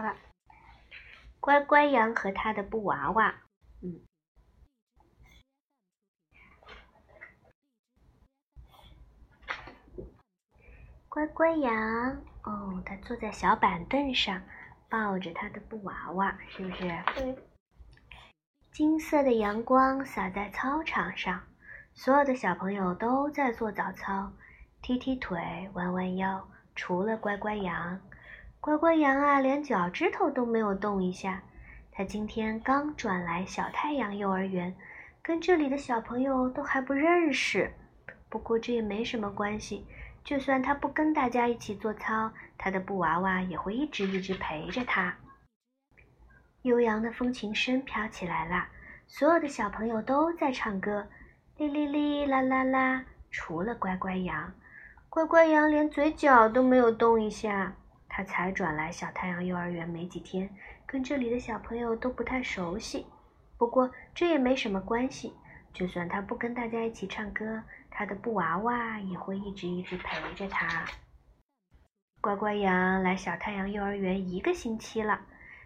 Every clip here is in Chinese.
它了。乖乖羊和他的布娃娃，嗯。乖乖羊，哦，他坐在小板凳上，抱着他的布娃娃，是不是？嗯。金色的阳光洒在操场上，所有的小朋友都在做早操，踢踢腿，弯弯腰，除了乖乖羊。乖乖羊啊，连脚趾头都没有动一下。他今天刚转来小太阳幼儿园，跟这里的小朋友都还不认识。不过这也没什么关系。就算他不跟大家一起做操，他的布娃娃也会一直一直陪着他。悠扬的风琴声飘起来了，所有的小朋友都在唱歌，哩哩哩啦啦啦，除了乖乖羊。乖乖羊连嘴角都没有动一下。他才转来小太阳幼儿园没几天，跟这里的小朋友都不太熟悉。不过这也没什么关系，就算他不跟大家一起唱歌。他的布娃娃也会一直一直陪着他。乖乖羊来小太阳幼儿园一个星期了，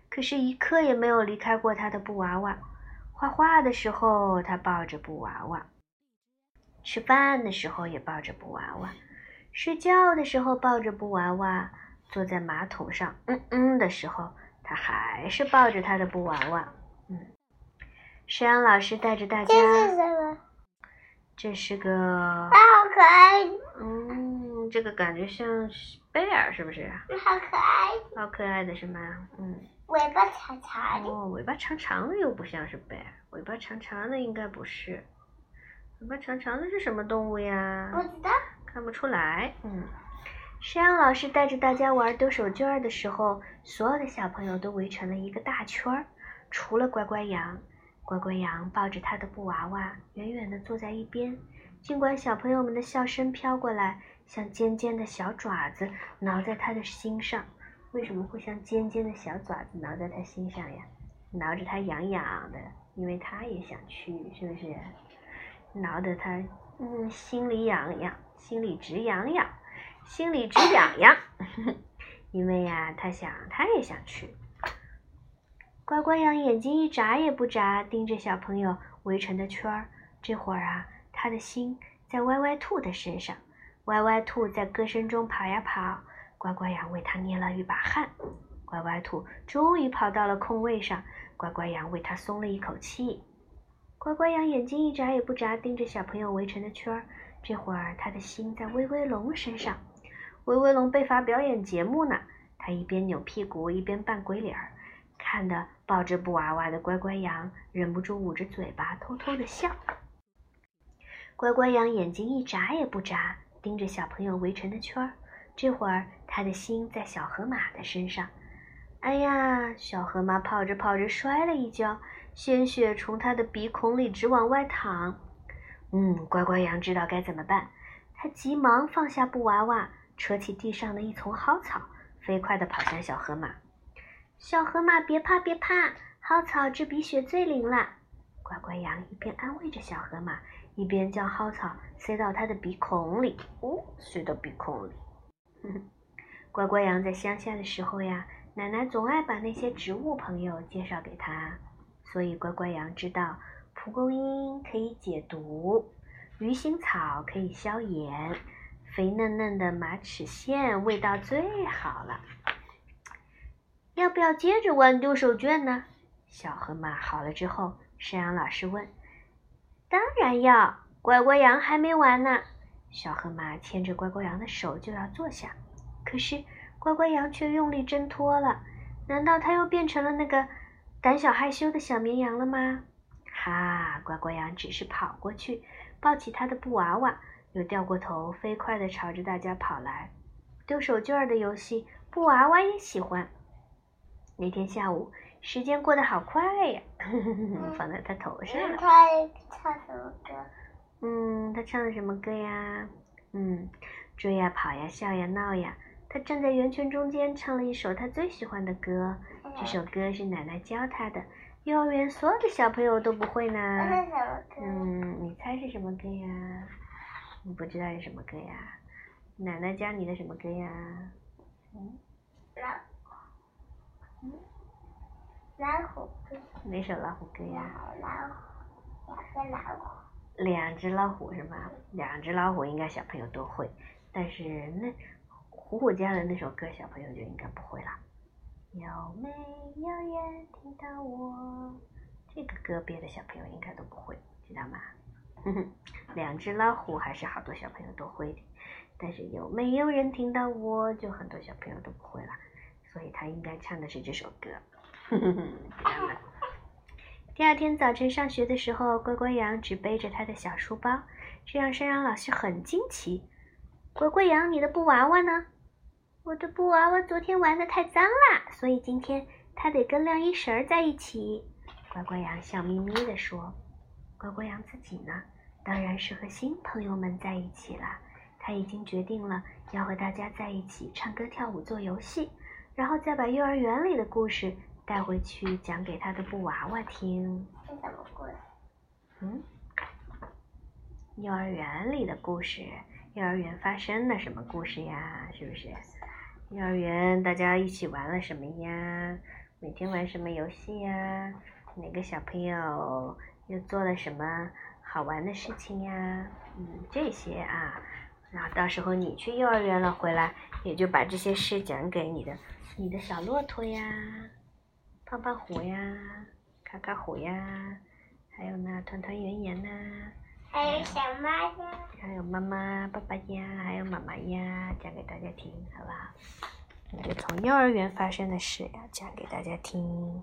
可是，一刻也没有离开过他的布娃娃。画画的时候，他抱着布娃娃；吃饭的时候也抱着布娃娃；睡觉的时候抱着布娃娃；坐在马桶上嗯嗯的时候，他还是抱着他的布娃娃。嗯，山羊老师带着大家。这是什么？这是个，啊，好可爱。嗯，这个感觉像贝尔，是不是？好可爱。好可爱的是吗？嗯。尾巴长长的。哦，尾巴长长的又不像是贝尔，尾巴长长的应该不是。尾巴长长的是什么动物呀？不知道。看不出来。嗯。山羊老师带着大家玩丢手绢的时候，所有的小朋友都围成了一个大圈儿，除了乖乖羊。乖乖羊抱着他的布娃娃，远远地坐在一边。尽管小朋友们的笑声飘过来，像尖尖的小爪子挠在他的心上。为什么会像尖尖的小爪子挠在他心上呀？挠着他痒痒的，因为他也想去，是不是？挠得他嗯心里痒痒，心里直痒痒，心里直痒痒。因为呀，他想，他也想去。乖乖羊眼睛一眨也不眨，盯着小朋友围成的圈儿。这会儿啊，他的心在歪歪兔的身上。歪歪兔在歌声中跑呀跑，乖乖羊为它捏了一把汗。乖乖兔终于跑到了空位上，乖乖羊为它松了一口气。乖乖羊眼睛一眨也不眨，盯着小朋友围成的圈儿。这会儿，他的心在威威龙身上。威威龙被罚表演节目呢，他一边扭屁股，一边扮鬼脸儿。看的抱着布娃娃的乖乖羊忍不住捂着嘴巴偷偷的笑。乖乖羊眼睛一眨也不眨，盯着小朋友围成的圈儿。这会儿，他的心在小河马的身上。哎呀，小河马跑着跑着摔了一跤，鲜血从他的鼻孔里直往外淌。嗯，乖乖羊知道该怎么办，他急忙放下布娃娃，扯起地上的一丛蒿草，飞快地跑向小河马。小河马，别怕别怕，蒿草治鼻血最灵了。乖乖羊一边安慰着小河马，一边将蒿草塞到它的鼻孔里。哦，塞到鼻孔里。乖乖羊在乡下的时候呀，奶奶总爱把那些植物朋友介绍给他，所以乖乖羊知道蒲公英可以解毒，鱼腥草可以消炎，肥嫩嫩的马齿苋味道最好了。要不要接着玩丢手绢呢？小河马好了之后，山羊老师问：“当然要。”乖乖羊还没完呢。小河马牵着乖乖羊的手就要坐下，可是乖乖羊却用力挣脱了。难道它又变成了那个胆小害羞的小绵羊了吗？哈！乖乖羊只是跑过去，抱起他的布娃娃，又掉过头，飞快地朝着大家跑来。丢手绢的游戏，布娃娃也喜欢。那天下午，时间过得好快呀，放在他头上了。他唱什么歌？嗯，他唱的什么歌呀？嗯，追呀，跑呀，笑呀，闹呀。他站在圆圈中间，唱了一首他最喜欢的歌。这首歌是奶奶教他的，幼儿园所有的小朋友都不会呢。嗯，你猜是什么歌呀？你不知道是什么歌呀？奶奶教你的什么歌呀？嗯。老虎。嗯，老虎歌，哪首老虎歌呀？老虎，两个老虎。两只老虎是吗？两只老虎应该小朋友都会，但是那虎虎家的那首歌小朋友就应该不会了。有没有人听到我？这个歌别的小朋友应该都不会，知道吗？哼哼，两只老虎还是好多小朋友都会的，但是有没有人听到我就很多小朋友都不会了，所以他应该唱的是这首歌。哼哼哼，第二天早晨上学的时候，乖乖羊只背着他的小书包，这让山羊老师很惊奇。乖乖羊，你的布娃娃呢？我的布娃娃昨天玩的太脏了，所以今天它得跟晾衣绳在一起。乖乖羊笑眯眯地说：“乖乖羊自己呢，当然是和新朋友们在一起啦。他已经决定了要和大家在一起唱歌、跳舞、做游戏，然后再把幼儿园里的故事。”带回去讲给他的布娃娃听。是什么故事？嗯，幼儿园里的故事。幼儿园发生了什么故事呀？是不是？幼儿园大家一起玩了什么呀？每天玩什么游戏呀？哪个小朋友又做了什么好玩的事情呀？嗯，这些啊。然后到时候你去幼儿园了，回来也就把这些事讲给你的你的小骆驼呀。胖胖虎呀，卡卡虎呀，还有呢，团团圆圆呐，还有小妈呀，还有妈妈、爸爸呀，还有妈妈呀，讲给大家听，好不好？那就从幼儿园发生的事呀，讲给大家听。